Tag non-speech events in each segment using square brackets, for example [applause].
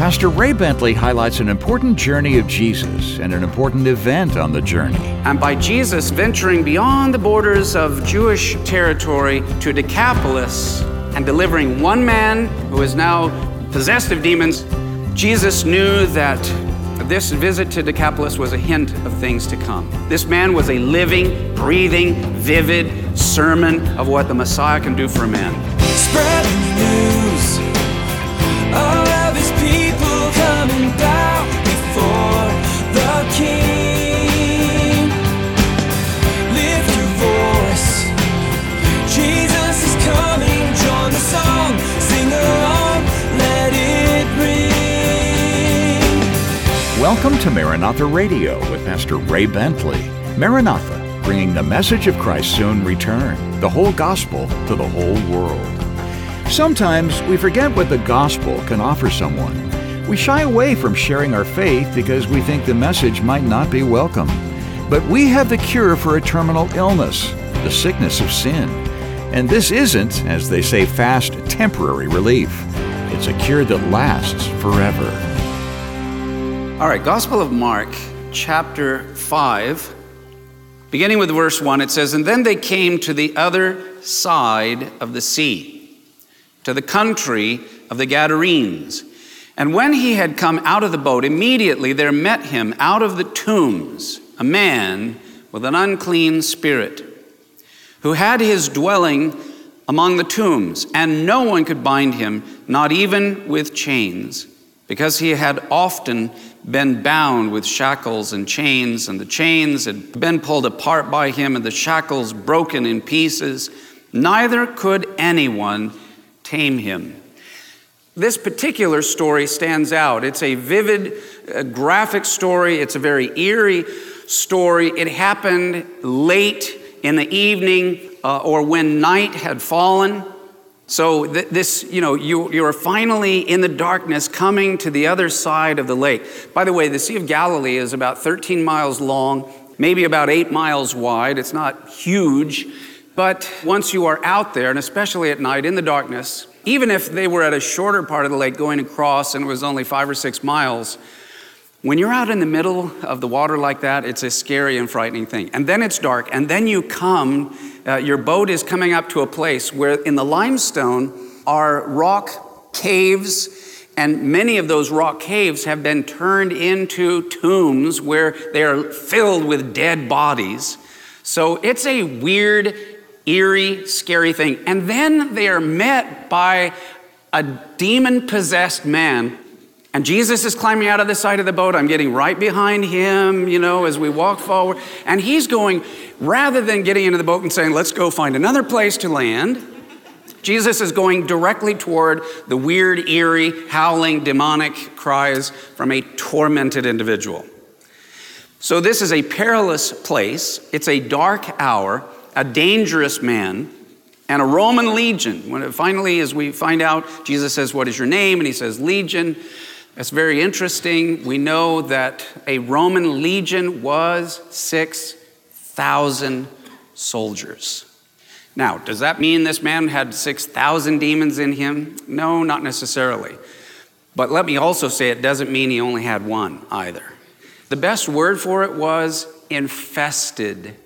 Pastor Ray Bentley highlights an important journey of Jesus and an important event on the journey. And by Jesus venturing beyond the borders of Jewish territory to Decapolis and delivering one man who is now possessed of demons, Jesus knew that this visit to Decapolis was a hint of things to come. This man was a living, breathing, vivid sermon of what the Messiah can do for a man. Spreading Welcome to Maranatha Radio with Pastor Ray Bentley. Maranatha, bringing the message of Christ's soon return, the whole gospel to the whole world. Sometimes we forget what the gospel can offer someone. We shy away from sharing our faith because we think the message might not be welcome. But we have the cure for a terminal illness, the sickness of sin. And this isn't, as they say, fast, temporary relief. It's a cure that lasts forever. All right, Gospel of Mark, chapter 5, beginning with verse 1, it says, And then they came to the other side of the sea, to the country of the Gadarenes. And when he had come out of the boat, immediately there met him out of the tombs a man with an unclean spirit, who had his dwelling among the tombs, and no one could bind him, not even with chains, because he had often been bound with shackles and chains, and the chains had been pulled apart by him, and the shackles broken in pieces. Neither could anyone tame him. This particular story stands out. It's a vivid, uh, graphic story. It's a very eerie story. It happened late in the evening uh, or when night had fallen. So, th- this, you know, you, you're finally in the darkness coming to the other side of the lake. By the way, the Sea of Galilee is about 13 miles long, maybe about eight miles wide. It's not huge. But once you are out there, and especially at night in the darkness, even if they were at a shorter part of the lake going across and it was only five or six miles, when you're out in the middle of the water like that, it's a scary and frightening thing. And then it's dark, and then you come, uh, your boat is coming up to a place where in the limestone are rock caves, and many of those rock caves have been turned into tombs where they are filled with dead bodies. So it's a weird, eerie, scary thing. And then they are met by a demon possessed man and Jesus is climbing out of the side of the boat. I'm getting right behind him, you know, as we walk forward. And he's going, rather than getting into the boat and saying, let's go find another place to land, Jesus is going directly toward the weird, eerie, howling, demonic cries from a tormented individual. So, this is a perilous place. It's a dark hour, a dangerous man, and a Roman legion. When finally, as we find out, Jesus says, What is your name? And he says, Legion. That's very interesting. We know that a Roman legion was 6,000 soldiers. Now, does that mean this man had 6,000 demons in him? No, not necessarily. But let me also say it doesn't mean he only had one either. The best word for it was infested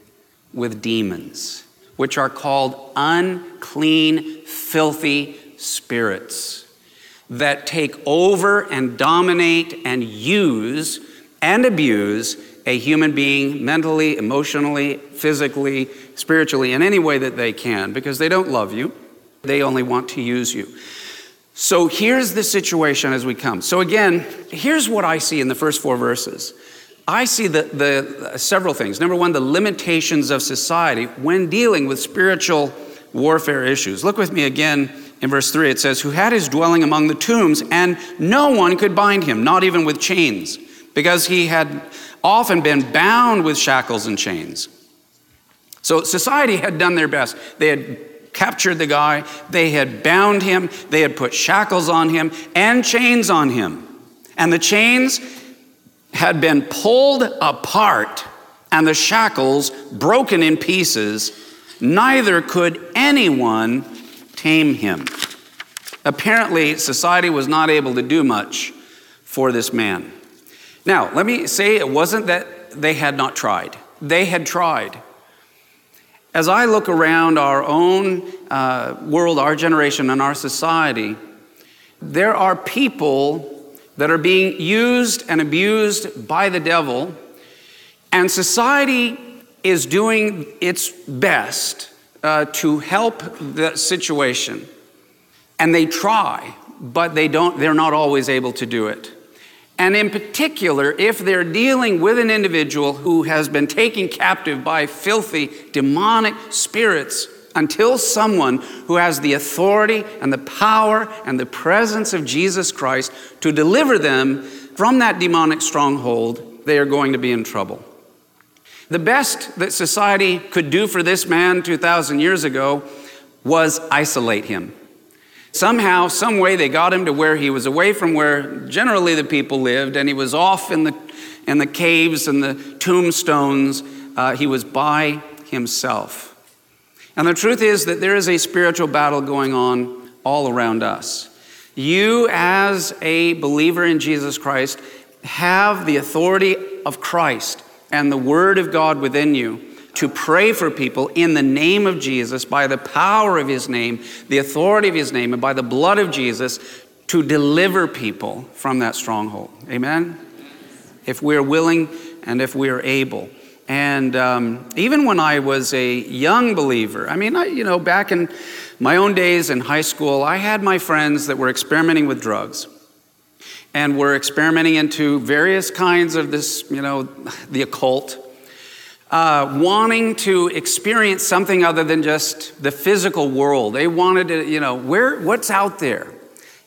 with demons, which are called unclean, filthy spirits that take over and dominate and use and abuse a human being mentally, emotionally, physically, spiritually, in any way that they can because they don't love you. They only want to use you. So here's the situation as we come. So, again, here's what I see in the first four verses. I see the, the uh, several things. Number one, the limitations of society when dealing with spiritual warfare issues. Look with me again in verse 3. It says, Who had his dwelling among the tombs, and no one could bind him, not even with chains, because he had often been bound with shackles and chains. So society had done their best. They had captured the guy, they had bound him, they had put shackles on him and chains on him. And the chains had been pulled apart and the shackles broken in pieces. Neither could anyone tame him. Apparently, society was not able to do much for this man. Now, let me say it wasn't that they had not tried, they had tried. As I look around our own uh, world, our generation, and our society, there are people that are being used and abused by the devil, and society is doing its best uh, to help the situation. And they try, but they don't, they're not always able to do it. And in particular, if they're dealing with an individual who has been taken captive by filthy, demonic spirits, until someone who has the authority and the power and the presence of Jesus Christ to deliver them from that demonic stronghold, they are going to be in trouble. The best that society could do for this man 2,000 years ago was isolate him. Somehow, some way, they got him to where he was away from where generally the people lived, and he was off in the, in the caves and the tombstones. Uh, he was by himself. And the truth is that there is a spiritual battle going on all around us. You, as a believer in Jesus Christ, have the authority of Christ and the Word of God within you to pray for people in the name of Jesus, by the power of His name, the authority of His name, and by the blood of Jesus to deliver people from that stronghold. Amen? If we're willing and if we're able. And um, even when I was a young believer, I mean, I, you know, back in my own days in high school, I had my friends that were experimenting with drugs and we were experimenting into various kinds of this, you know, the occult uh, wanting to experience something other than just the physical world. They wanted to, you know, where, what's out there?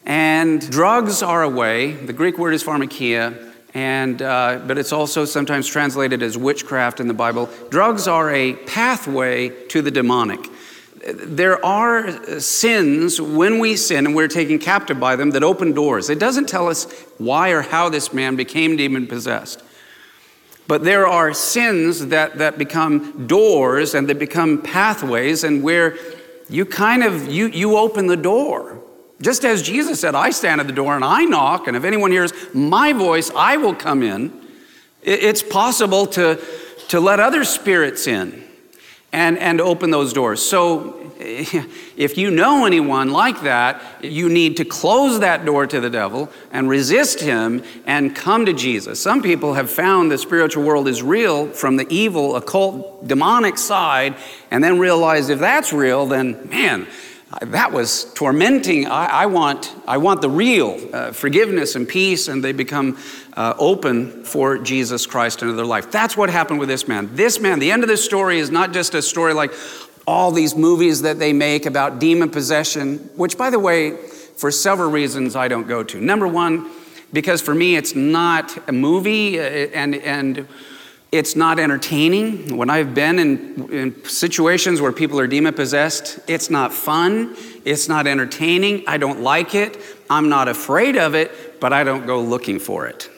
And drugs are a way. The Greek word is pharmakia, and, uh, but it's also sometimes translated as witchcraft in the Bible. Drugs are a pathway to the demonic. There are sins when we sin and we're taken captive by them that open doors. It doesn't tell us why or how this man became demon possessed. But there are sins that, that become doors and they become pathways and where you kind of you, you open the door. Just as Jesus said, I stand at the door and I knock, and if anyone hears my voice, I will come in. It's possible to, to let other spirits in and, and open those doors. So [laughs] if you know anyone like that, you need to close that door to the devil and resist him and come to Jesus. Some people have found the spiritual world is real from the evil, occult, demonic side, and then realize if that's real, then man, that was tormenting. I, I, want, I want the real uh, forgiveness and peace, and they become uh, open for Jesus Christ into their life. That's what happened with this man. This man, the end of this story is not just a story like all these movies that they make about demon possession, which, by the way, for several reasons I don't go to. Number one, because for me it's not a movie uh, and, and it's not entertaining. When I've been in, in situations where people are demon possessed, it's not fun, it's not entertaining, I don't like it, I'm not afraid of it, but I don't go looking for it.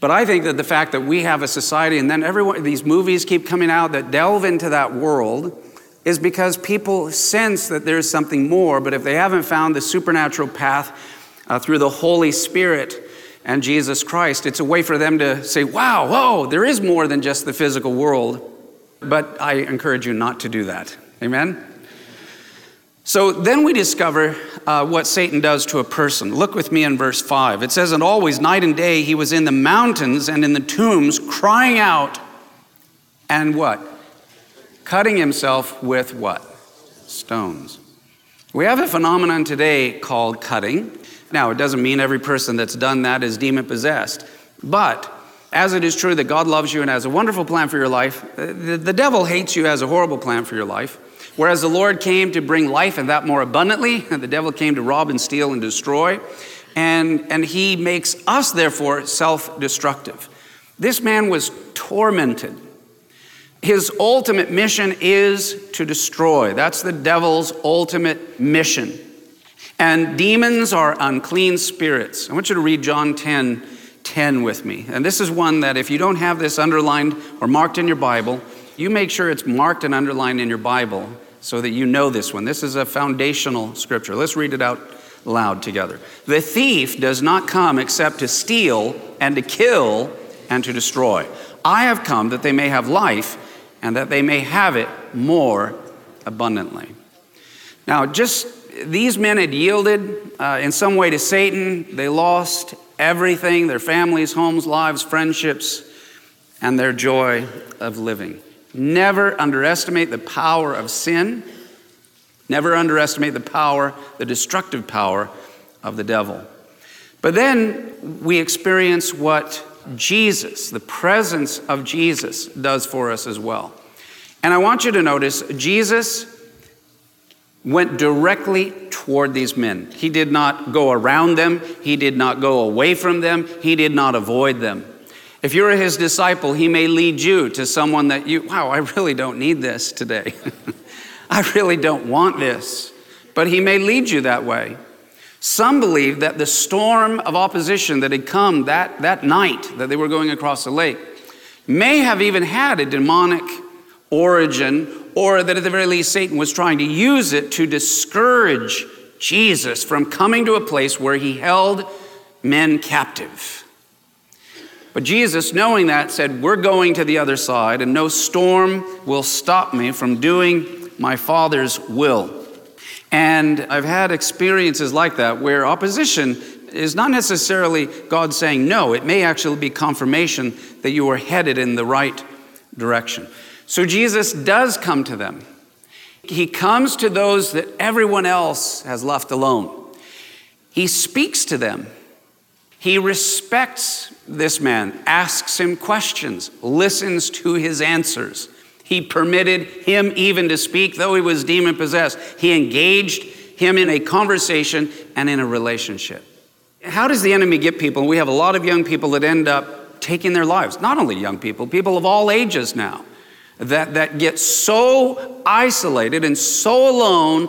But I think that the fact that we have a society and then everyone, these movies keep coming out that delve into that world is because people sense that there's something more, but if they haven't found the supernatural path uh, through the Holy Spirit and Jesus Christ, it's a way for them to say, wow, whoa, there is more than just the physical world. But I encourage you not to do that. Amen? So then we discover uh, what Satan does to a person. Look with me in verse 5. It says, And always, night and day, he was in the mountains and in the tombs, crying out, and what? cutting himself with what? Stones. We have a phenomenon today called cutting. Now, it doesn't mean every person that's done that is demon possessed, but as it is true that God loves you and has a wonderful plan for your life, uh, the, the devil hates you, as a horrible plan for your life. Whereas the Lord came to bring life and that more abundantly, and [laughs] the devil came to rob and steal and destroy. And, and he makes us, therefore, self destructive. This man was tormented his ultimate mission is to destroy. That's the devil's ultimate mission. And demons are unclean spirits. I want you to read John 10 10 with me. And this is one that if you don't have this underlined or marked in your Bible, you make sure it's marked and underlined in your Bible so that you know this one. This is a foundational scripture. Let's read it out loud together. The thief does not come except to steal and to kill and to destroy. I have come that they may have life and that they may have it more abundantly. Now, just these men had yielded uh, in some way to Satan. They lost everything their families, homes, lives, friendships, and their joy of living. Never underestimate the power of sin. Never underestimate the power, the destructive power of the devil. But then we experience what Jesus, the presence of Jesus, does for us as well. And I want you to notice Jesus went directly toward these men. He did not go around them, he did not go away from them, he did not avoid them. If you're his disciple, he may lead you to someone that you, wow, I really don't need this today. [laughs] I really don't want this. But he may lead you that way. Some believe that the storm of opposition that had come that, that night that they were going across the lake may have even had a demonic origin, or that at the very least Satan was trying to use it to discourage Jesus from coming to a place where he held men captive. But Jesus, knowing that, said, We're going to the other side, and no storm will stop me from doing my Father's will. And I've had experiences like that where opposition is not necessarily God saying no, it may actually be confirmation that you are headed in the right direction. So Jesus does come to them. He comes to those that everyone else has left alone. He speaks to them. He respects this man, asks him questions, listens to his answers. He permitted him even to speak, though he was demon possessed. He engaged him in a conversation and in a relationship. How does the enemy get people? We have a lot of young people that end up taking their lives. Not only young people, people of all ages now that, that get so isolated and so alone.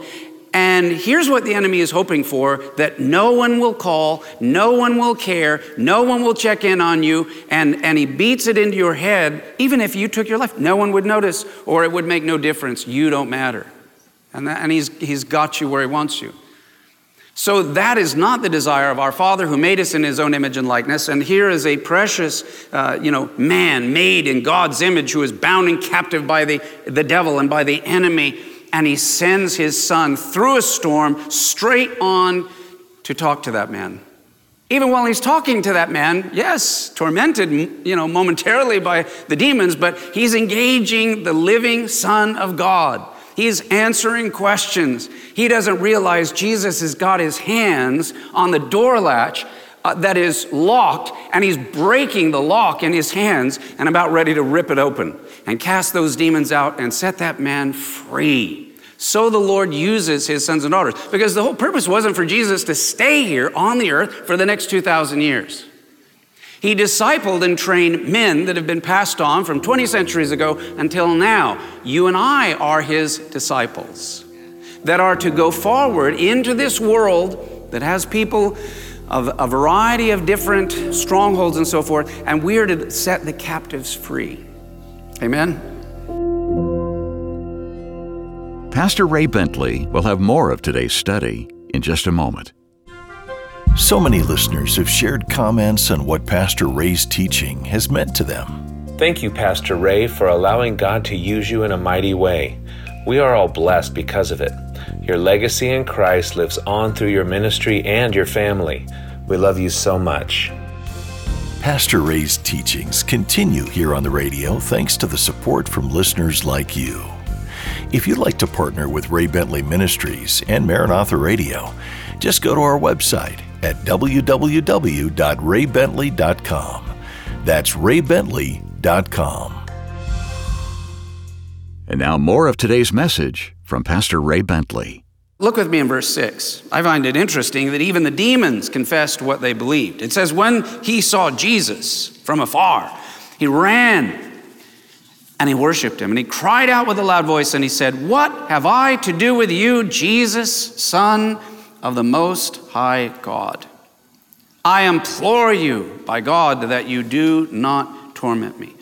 And here's what the enemy is hoping for that no one will call, no one will care, no one will check in on you, and, and he beats it into your head. Even if you took your life, no one would notice or it would make no difference. You don't matter. And, that, and he's, he's got you where he wants you. So that is not the desire of our Father who made us in his own image and likeness. And here is a precious, uh, you know, man made in God's image who is bound and captive by the, the devil and by the enemy. And he sends his son through a storm straight on to talk to that man. Even while he's talking to that man, yes, tormented, you know, momentarily by the demons, but he's engaging the living Son of God. He's answering questions. He doesn't realize Jesus has got his hands on the door latch uh, that is locked, and he's breaking the lock in his hands and about ready to rip it open and cast those demons out and set that man free. So the Lord uses his sons and daughters because the whole purpose wasn't for Jesus to stay here on the earth for the next 2,000 years. He discipled and trained men that have been passed on from 20 centuries ago until now. You and I are his disciples that are to go forward into this world that has people of a variety of different strongholds and so forth, and we are to set the captives free. Amen. Pastor Ray Bentley will have more of today's study in just a moment. So many listeners have shared comments on what Pastor Ray's teaching has meant to them. Thank you, Pastor Ray, for allowing God to use you in a mighty way. We are all blessed because of it. Your legacy in Christ lives on through your ministry and your family. We love you so much. Pastor Ray's teachings continue here on the radio thanks to the support from listeners like you. If you'd like to partner with Ray Bentley Ministries and Maranatha Radio, just go to our website at www.raybentley.com. That's raybentley.com. And now, more of today's message from Pastor Ray Bentley. Look with me in verse 6. I find it interesting that even the demons confessed what they believed. It says, When he saw Jesus from afar, he ran and he worshiped him. And he cried out with a loud voice and he said, What have I to do with you, Jesus, Son of the Most High God. I implore you, by God, that you do not torment me.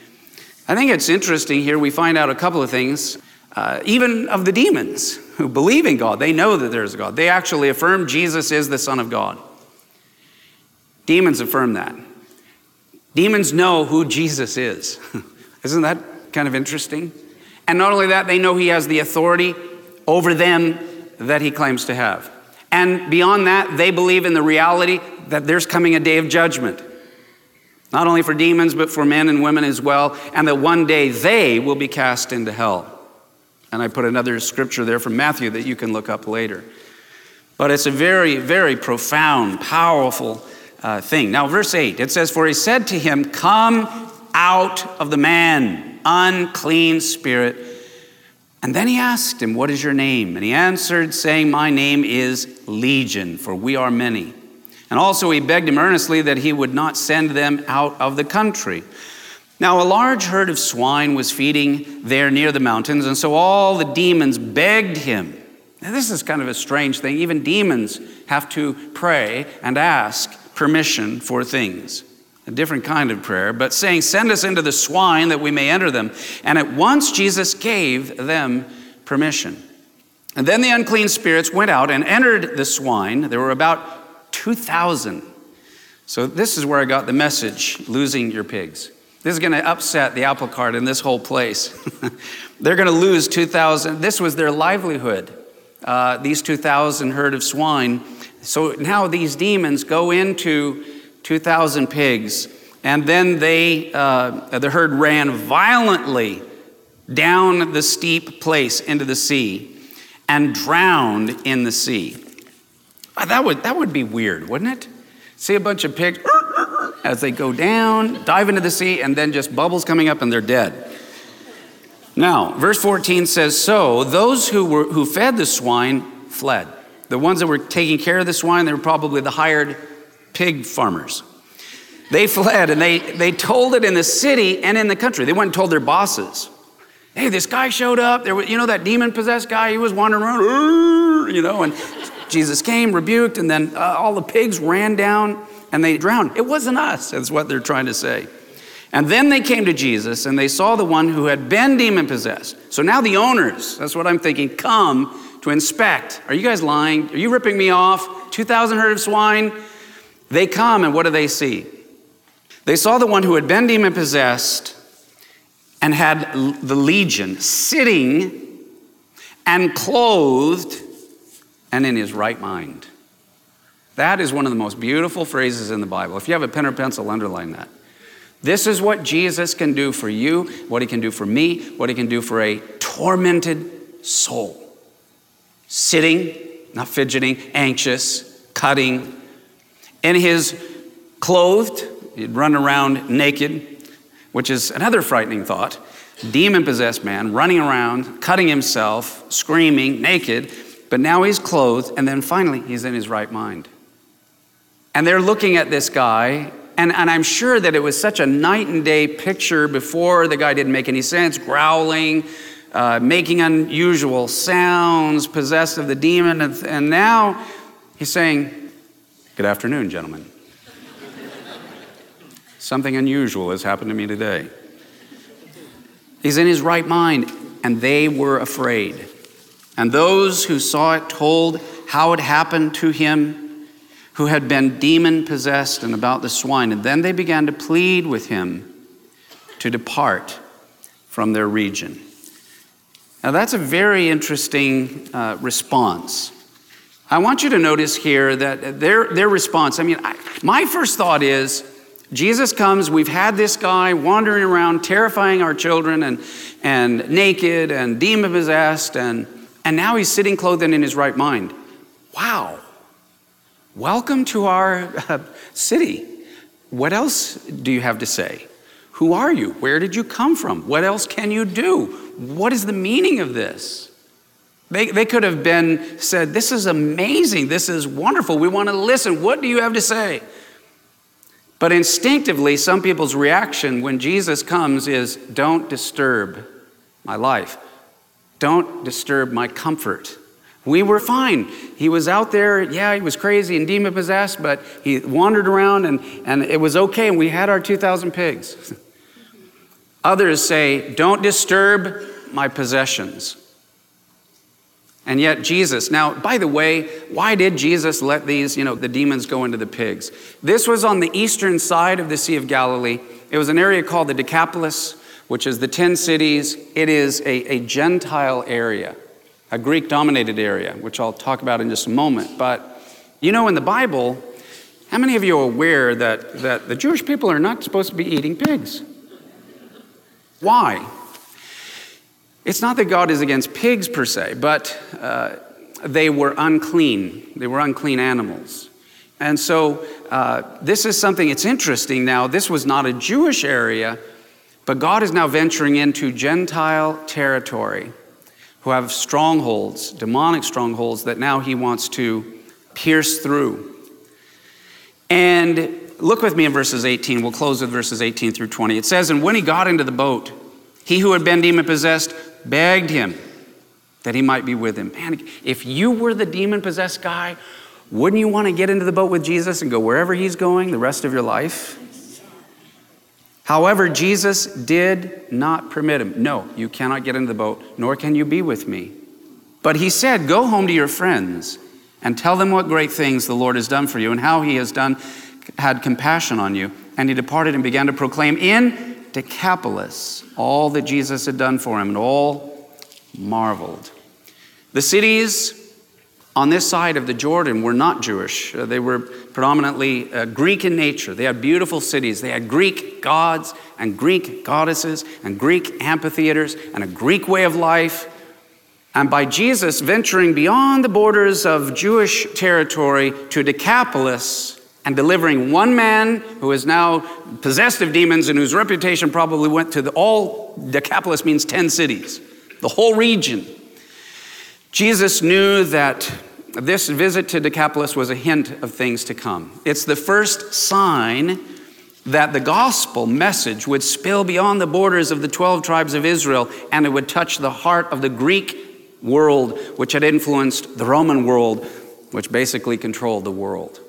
I think it's interesting here. We find out a couple of things. uh, even of the demons who believe in God. They know that there's a God. They actually affirm Jesus is the Son of God. Demons affirm that. Demons know who Jesus is. [laughs] Isn't that kind of interesting? And not only that, they know he has the authority over them that he claims to have. And beyond that, they believe in the reality that there's coming a day of judgment. Not only for demons, but for men and women as well, and that one day they will be cast into hell. And I put another scripture there from Matthew that you can look up later. But it's a very, very profound, powerful uh, thing. Now, verse 8, it says, For he said to him, Come out of the man, unclean spirit. And then he asked him, What is your name? And he answered, saying, My name is Legion, for we are many. And also he begged him earnestly that he would not send them out of the country. Now, a large herd of swine was feeding there near the mountains, and so all the demons begged him. Now, this is kind of a strange thing. Even demons have to pray and ask permission for things. A different kind of prayer, but saying, Send us into the swine that we may enter them. And at once Jesus gave them permission. And then the unclean spirits went out and entered the swine. There were about 2,000. So, this is where I got the message losing your pigs. This is going to upset the apple cart in this whole place. [laughs] They're going to lose 2,000. This was their livelihood, uh, these 2,000 herd of swine. So now these demons go into 2,000 pigs, and then they, uh, the herd ran violently down the steep place into the sea and drowned in the sea. Uh, that would, that would be weird, wouldn't it? See a bunch of pigs as they go down, dive into the sea, and then just bubbles coming up and they're dead. Now, verse 14 says, So those who, were, who fed the swine fled. The ones that were taking care of the swine, they were probably the hired pig farmers. They fled and they, they told it in the city and in the country. They went and told their bosses. Hey, this guy showed up. There was, you know, that demon possessed guy, he was wandering around, you know, and Jesus came, rebuked, and then uh, all the pigs ran down and they drowned. It wasn't us, that's what they're trying to say. And then they came to Jesus and they saw the one who had been demon possessed. So now the owners, that's what I'm thinking, come to inspect. Are you guys lying? Are you ripping me off? 2,000 herd of swine? They come and what do they see? They saw the one who had been demon possessed and had the legion sitting and clothed and in his right mind. That is one of the most beautiful phrases in the Bible. If you have a pen or pencil, underline that. This is what Jesus can do for you, what he can do for me, what he can do for a tormented soul. Sitting, not fidgeting, anxious, cutting. In his clothed, he'd run around naked, which is another frightening thought. Demon possessed man running around, cutting himself, screaming, naked, but now he's clothed, and then finally he's in his right mind. And they're looking at this guy, and, and I'm sure that it was such a night and day picture before the guy didn't make any sense, growling, uh, making unusual sounds, possessed of the demon. And, and now he's saying, Good afternoon, gentlemen. Something unusual has happened to me today. He's in his right mind, and they were afraid. And those who saw it told how it happened to him who had been demon possessed and about the swine. And then they began to plead with him to depart from their region. Now, that's a very interesting uh, response. I want you to notice here that their, their response, I mean, I, my first thought is Jesus comes, we've had this guy wandering around, terrifying our children, and, and naked and demon possessed, and, and now he's sitting clothed and in his right mind. Wow. Welcome to our uh, city. What else do you have to say? Who are you? Where did you come from? What else can you do? What is the meaning of this? They, they could have been said, This is amazing. This is wonderful. We want to listen. What do you have to say? But instinctively, some people's reaction when Jesus comes is, Don't disturb my life. Don't disturb my comfort. We were fine. He was out there, yeah, he was crazy and demon possessed, but he wandered around and, and it was okay, and we had our 2,000 pigs. [laughs] Others say, Don't disturb my possessions. And yet Jesus, now by the way, why did Jesus let these, you know, the demons go into the pigs? This was on the eastern side of the Sea of Galilee. It was an area called the Decapolis, which is the 10 cities. It is a, a Gentile area, a Greek dominated area, which I'll talk about in just a moment. But you know, in the Bible, how many of you are aware that, that the Jewish people are not supposed to be eating pigs? Why? It's not that God is against pigs per se, but uh, they were unclean. They were unclean animals. And so uh, this is something, it's interesting now. This was not a Jewish area, but God is now venturing into Gentile territory who have strongholds, demonic strongholds, that now he wants to pierce through. And look with me in verses 18. We'll close with verses 18 through 20. It says, And when he got into the boat, he who had been demon possessed begged him that he might be with him. Man, if you were the demon possessed guy, wouldn't you want to get into the boat with Jesus and go wherever he's going the rest of your life? However, Jesus did not permit him. No, you cannot get into the boat, nor can you be with me. But he said, Go home to your friends and tell them what great things the Lord has done for you and how he has done had compassion on you. And he departed and began to proclaim in Decapolis, all that Jesus had done for him, and all marveled. The cities on this side of the Jordan were not Jewish. Uh, they were predominantly uh, Greek in nature. They had beautiful cities. They had Greek gods and Greek goddesses and Greek amphitheaters and a Greek way of life. And by Jesus venturing beyond the borders of Jewish territory to Decapolis, and delivering one man who is now possessed of demons and whose reputation probably went to the, all Decapolis means 10 cities, the whole region. Jesus knew that this visit to Decapolis was a hint of things to come. It's the first sign that the gospel message would spill beyond the borders of the 12 tribes of Israel and it would touch the heart of the Greek world, which had influenced the Roman world, which basically controlled the world.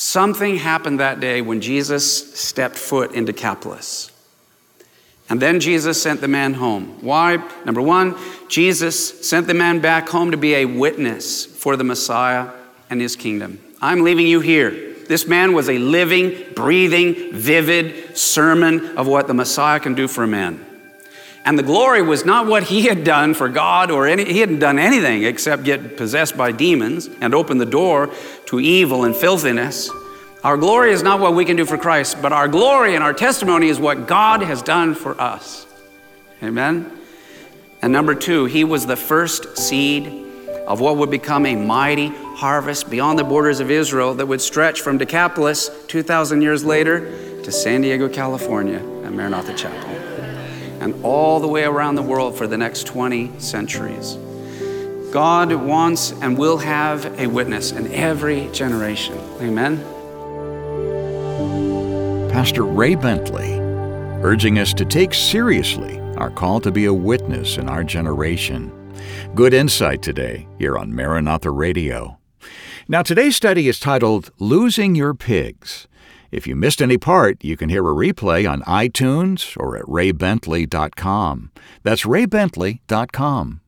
Something happened that day when Jesus stepped foot into Decapolis. And then Jesus sent the man home. Why? Number one, Jesus sent the man back home to be a witness for the Messiah and his kingdom. I'm leaving you here. This man was a living, breathing, vivid sermon of what the Messiah can do for a man. And the glory was not what he had done for God or any, he hadn't done anything except get possessed by demons and open the door to evil and filthiness. Our glory is not what we can do for Christ, but our glory and our testimony is what God has done for us. Amen? And number two, he was the first seed of what would become a mighty harvest beyond the borders of Israel that would stretch from Decapolis 2,000 years later to San Diego, California, at Maranatha Chapel and all the way around the world for the next 20 centuries. God wants and will have a witness in every generation. Amen. Pastor Ray Bentley, urging us to take seriously our call to be a witness in our generation. Good insight today here on Maranatha Radio. Now, today's study is titled Losing Your Pigs. If you missed any part, you can hear a replay on iTunes or at raybentley.com. That's raybentley.com.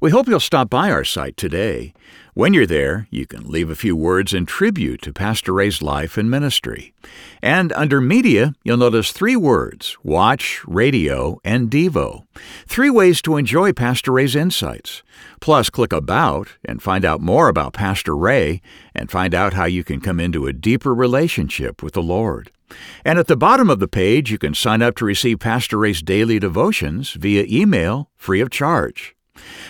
We hope you'll stop by our site today. When you're there, you can leave a few words in tribute to Pastor Ray's life and ministry. And under Media, you'll notice three words Watch, Radio, and Devo. Three ways to enjoy Pastor Ray's insights. Plus, click About and find out more about Pastor Ray and find out how you can come into a deeper relationship with the Lord. And at the bottom of the page, you can sign up to receive Pastor Ray's daily devotions via email free of charge.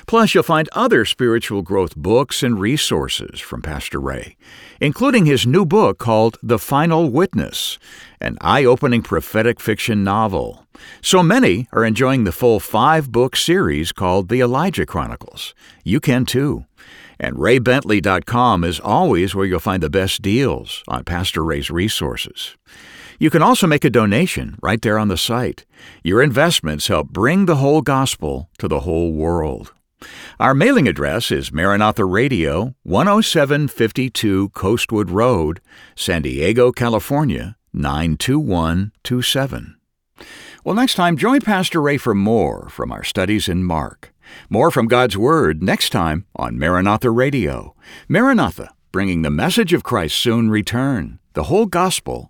Plus, you'll find other spiritual growth books and resources from Pastor Ray, including his new book called The Final Witness, an eye opening prophetic fiction novel. So many are enjoying the full five book series called The Elijah Chronicles. You can too. And raybentley.com is always where you'll find the best deals on Pastor Ray's resources. You can also make a donation right there on the site. Your investments help bring the whole gospel to the whole world. Our mailing address is Maranatha Radio, 10752 Coastwood Road, San Diego, California, 92127. Well, next time, join Pastor Ray for more from our studies in Mark. More from God's Word next time on Maranatha Radio. Maranatha, bringing the message of Christ's soon return, the whole gospel